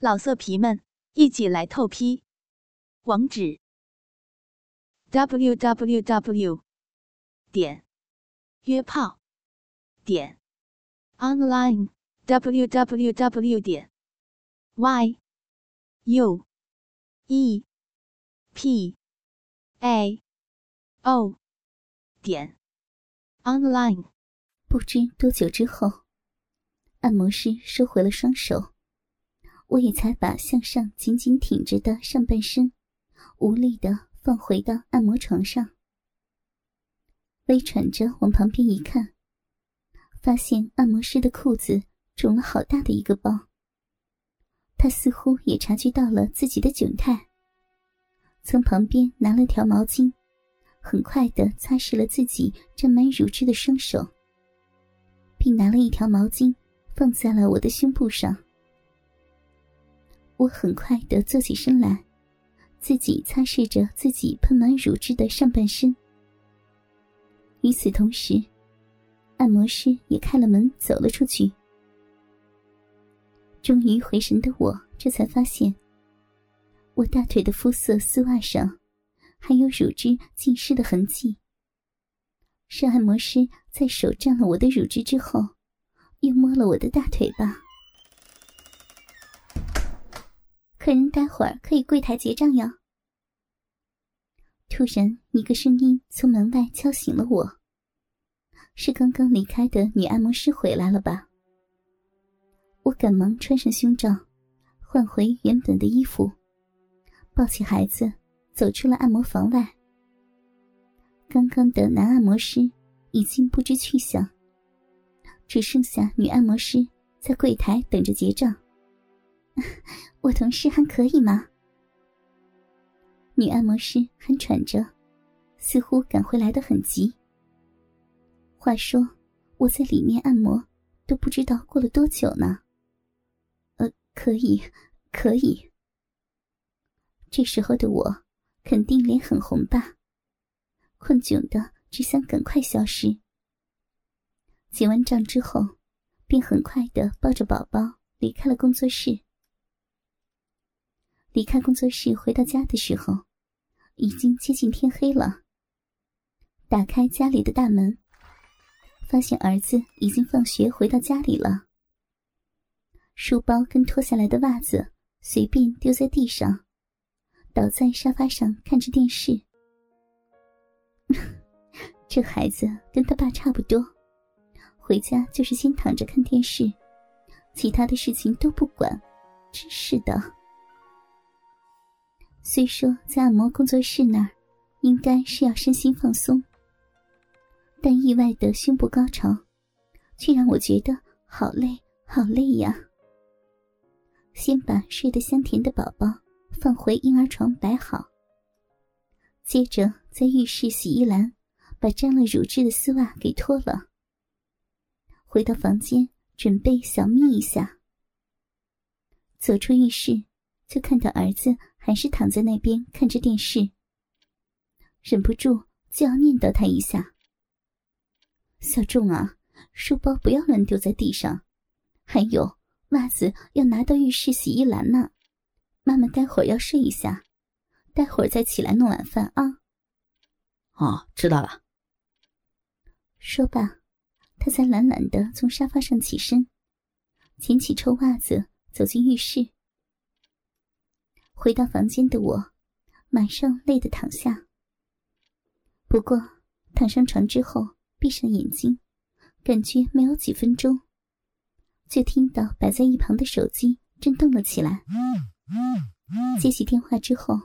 老色皮们，一起来透批！网址：w w w 点约炮点 online w w w 点 y u e p a o 点 online。不知多久之后，按摩师收回了双手。我也才把向上紧紧挺着的上半身，无力的放回到按摩床上，微喘着往旁边一看，发现按摩师的裤子肿了好大的一个包。他似乎也察觉到了自己的窘态，从旁边拿了条毛巾，很快的擦拭了自己沾满乳汁的双手，并拿了一条毛巾放在了我的胸部上。我很快的坐起身来，自己擦拭着自己喷满乳汁的上半身。与此同时，按摩师也开了门走了出去。终于回神的我，这才发现，我大腿的肤色丝袜上还有乳汁浸湿的痕迹。是按摩师在手沾了我的乳汁之后，又摸了我的大腿吧。客人待会儿可以柜台结账哟。突然，一个声音从门外敲醒了我。是刚刚离开的女按摩师回来了吧？我赶忙穿上胸罩，换回原本的衣服，抱起孩子，走出了按摩房外。刚刚的男按摩师已经不知去向，只剩下女按摩师在柜台等着结账。我同事还可以吗？女按摩师还喘着，似乎赶回来的很急。话说我在里面按摩，都不知道过了多久呢。呃，可以，可以。这时候的我，肯定脸很红吧？困窘的只想赶快消失。结完账之后，便很快的抱着宝宝离开了工作室。离开工作室回到家的时候，已经接近天黑了。打开家里的大门，发现儿子已经放学回到家里了。书包跟脱下来的袜子随便丢在地上，倒在沙发上看着电视。这孩子跟他爸差不多，回家就是先躺着看电视，其他的事情都不管，真是的。虽说在按摩工作室那儿，应该是要身心放松，但意外的胸部高潮，却让我觉得好累，好累呀。先把睡得香甜的宝宝放回婴儿床摆好，接着在浴室洗衣篮把沾了乳汁的丝袜给脱了，回到房间准备小眯一下。走出浴室，就看到儿子。还是躺在那边看着电视，忍不住就要念叨他一下：“小仲啊，书包不要乱丢在地上，还有袜子要拿到浴室洗衣篮呢。妈妈待会儿要睡一下，待会儿再起来弄晚饭啊。”“哦，知道了。”说罢，他才懒懒的从沙发上起身，捡起臭袜子走进浴室。回到房间的我，马上累得躺下。不过，躺上床之后，闭上眼睛，感觉没有几分钟，就听到摆在一旁的手机震动了起来。接起电话之后，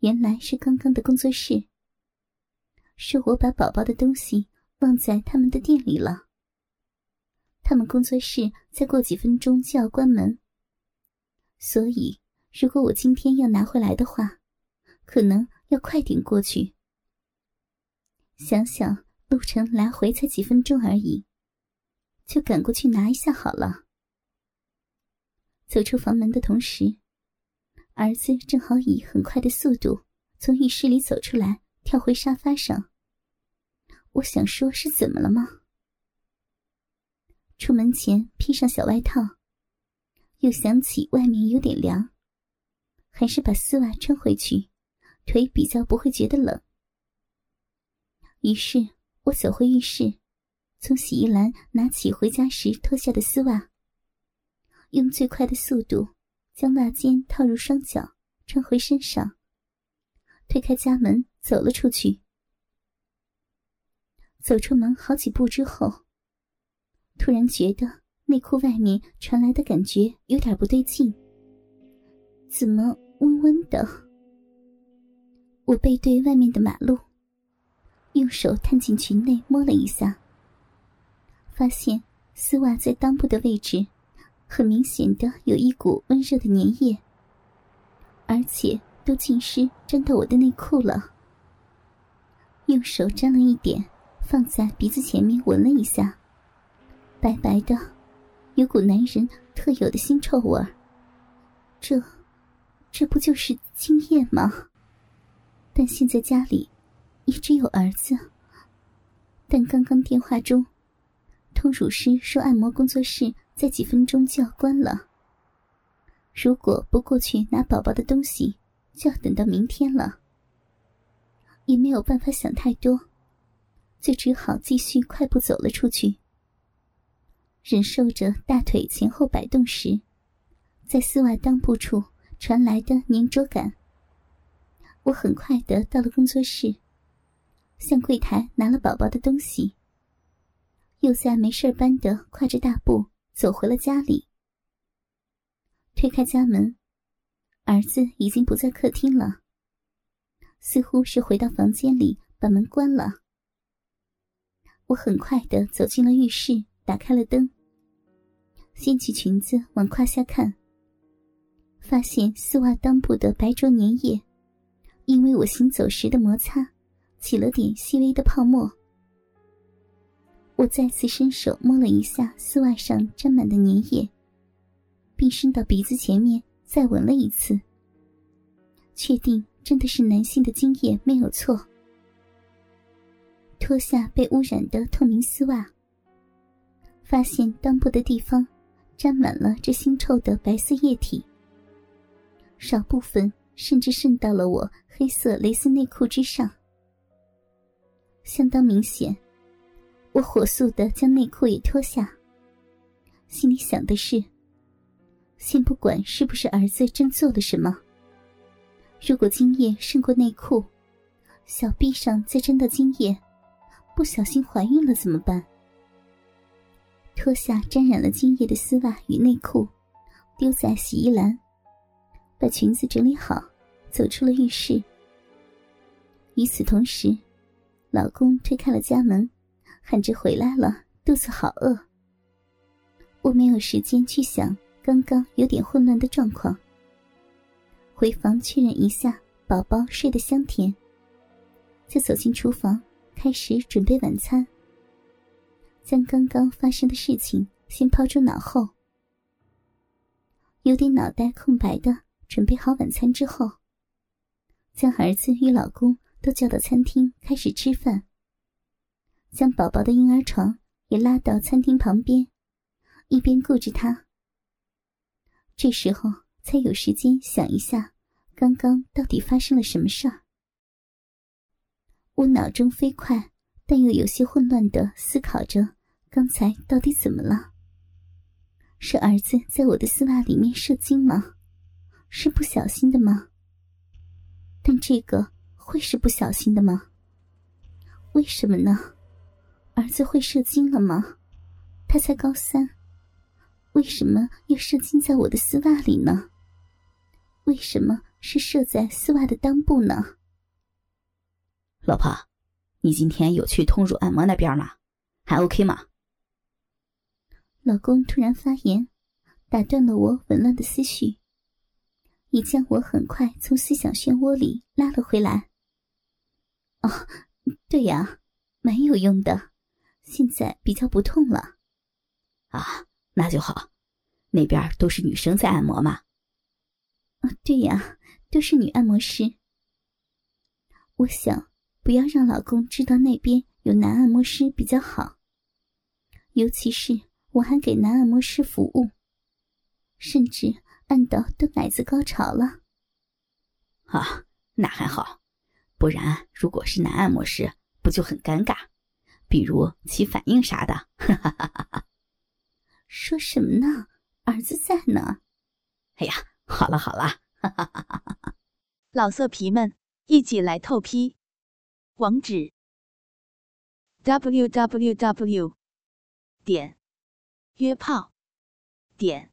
原来是刚刚的工作室，是我把宝宝的东西忘在他们的店里了。他们工作室再过几分钟就要关门，所以。如果我今天要拿回来的话，可能要快点过去。想想路程来回才几分钟而已，就赶过去拿一下好了。走出房门的同时，儿子正好以很快的速度从浴室里走出来，跳回沙发上。我想说，是怎么了吗？出门前披上小外套，又想起外面有点凉，还是把丝袜穿回去，腿比较不会觉得冷。于是我走回浴室，从洗衣篮拿起回家时脱下的丝袜，用最快的速度将袜尖套入双脚，穿回身上，推开家门走了出去。走出门好几步之后，突然觉得内裤外面传来的感觉有点不对劲，怎么温温的？我背对外面的马路。用手探进裙内摸了一下，发现丝袜在裆部的位置，很明显的有一股温热的粘液，而且都浸湿沾到我的内裤了。用手沾了一点，放在鼻子前面闻了一下，白白的，有股男人特有的腥臭味儿。这，这不就是经验吗？但现在家里。也只有儿子，但刚刚电话中，通乳师说按摩工作室在几分钟就要关了。如果不过去拿宝宝的东西，就要等到明天了。也没有办法想太多，就只好继续快步走了出去。忍受着大腿前后摆动时，在丝袜裆部处传来的粘着感，我很快的到了工作室。向柜台拿了宝宝的东西，又在没事般的跨着大步走回了家里。推开家门，儿子已经不在客厅了，似乎是回到房间里把门关了。我很快的走进了浴室，打开了灯，掀起裙子往胯下看，发现丝袜裆部的白浊粘液，因为我行走时的摩擦。起了点细微的泡沫，我再次伸手摸了一下丝袜上沾满的粘液，并伸到鼻子前面再闻了一次，确定真的是男性的精液没有错。脱下被污染的透明丝袜，发现裆部的地方沾满了这腥臭的白色液体，少部分甚至渗到了我黑色蕾丝内裤之上。相当明显，我火速的将内裤也脱下。心里想的是：先不管是不是儿子真做了什么，如果精液胜过内裤，小臂上再沾到精液，不小心怀孕了怎么办？脱下沾染了精液的丝袜与内裤，丢在洗衣篮，把裙子整理好，走出了浴室。与此同时。老公推开了家门，喊着回来了，肚子好饿。我没有时间去想刚刚有点混乱的状况，回房确认一下宝宝睡得香甜，就走进厨房开始准备晚餐。将刚刚发生的事情先抛诸脑后，有点脑袋空白的准备好晚餐之后，将儿子与老公。都叫到餐厅开始吃饭，将宝宝的婴儿床也拉到餐厅旁边，一边顾着他。这时候才有时间想一下，刚刚到底发生了什么事儿。我脑中飞快但又有些混乱的思考着，刚才到底怎么了？是儿子在我的丝袜里面射精吗？是不小心的吗？但这个。会是不小心的吗？为什么呢？儿子会射精了吗？他才高三，为什么要射精在我的丝袜里呢？为什么是射在丝袜的裆部呢？老婆，你今天有去通乳按摩那边吗？还 OK 吗？老公突然发言，打断了我紊乱的思绪，也将我很快从思想漩涡里拉了回来。哦，对呀，蛮有用的，现在比较不痛了。啊，那就好，那边都是女生在按摩嘛。啊，对呀，都是女按摩师。我想不要让老公知道那边有男按摩师比较好，尤其是我还给男按摩师服务。甚至按到都奶子高潮了。啊，那还好，不然如果是男按摩师，不就很尴尬？比如起反应啥的。哈哈哈哈哈！说什么呢？儿子在呢。哎呀，好了好了，哈哈哈哈哈！老色皮们，一起来透批，网址：w w w. 点约炮点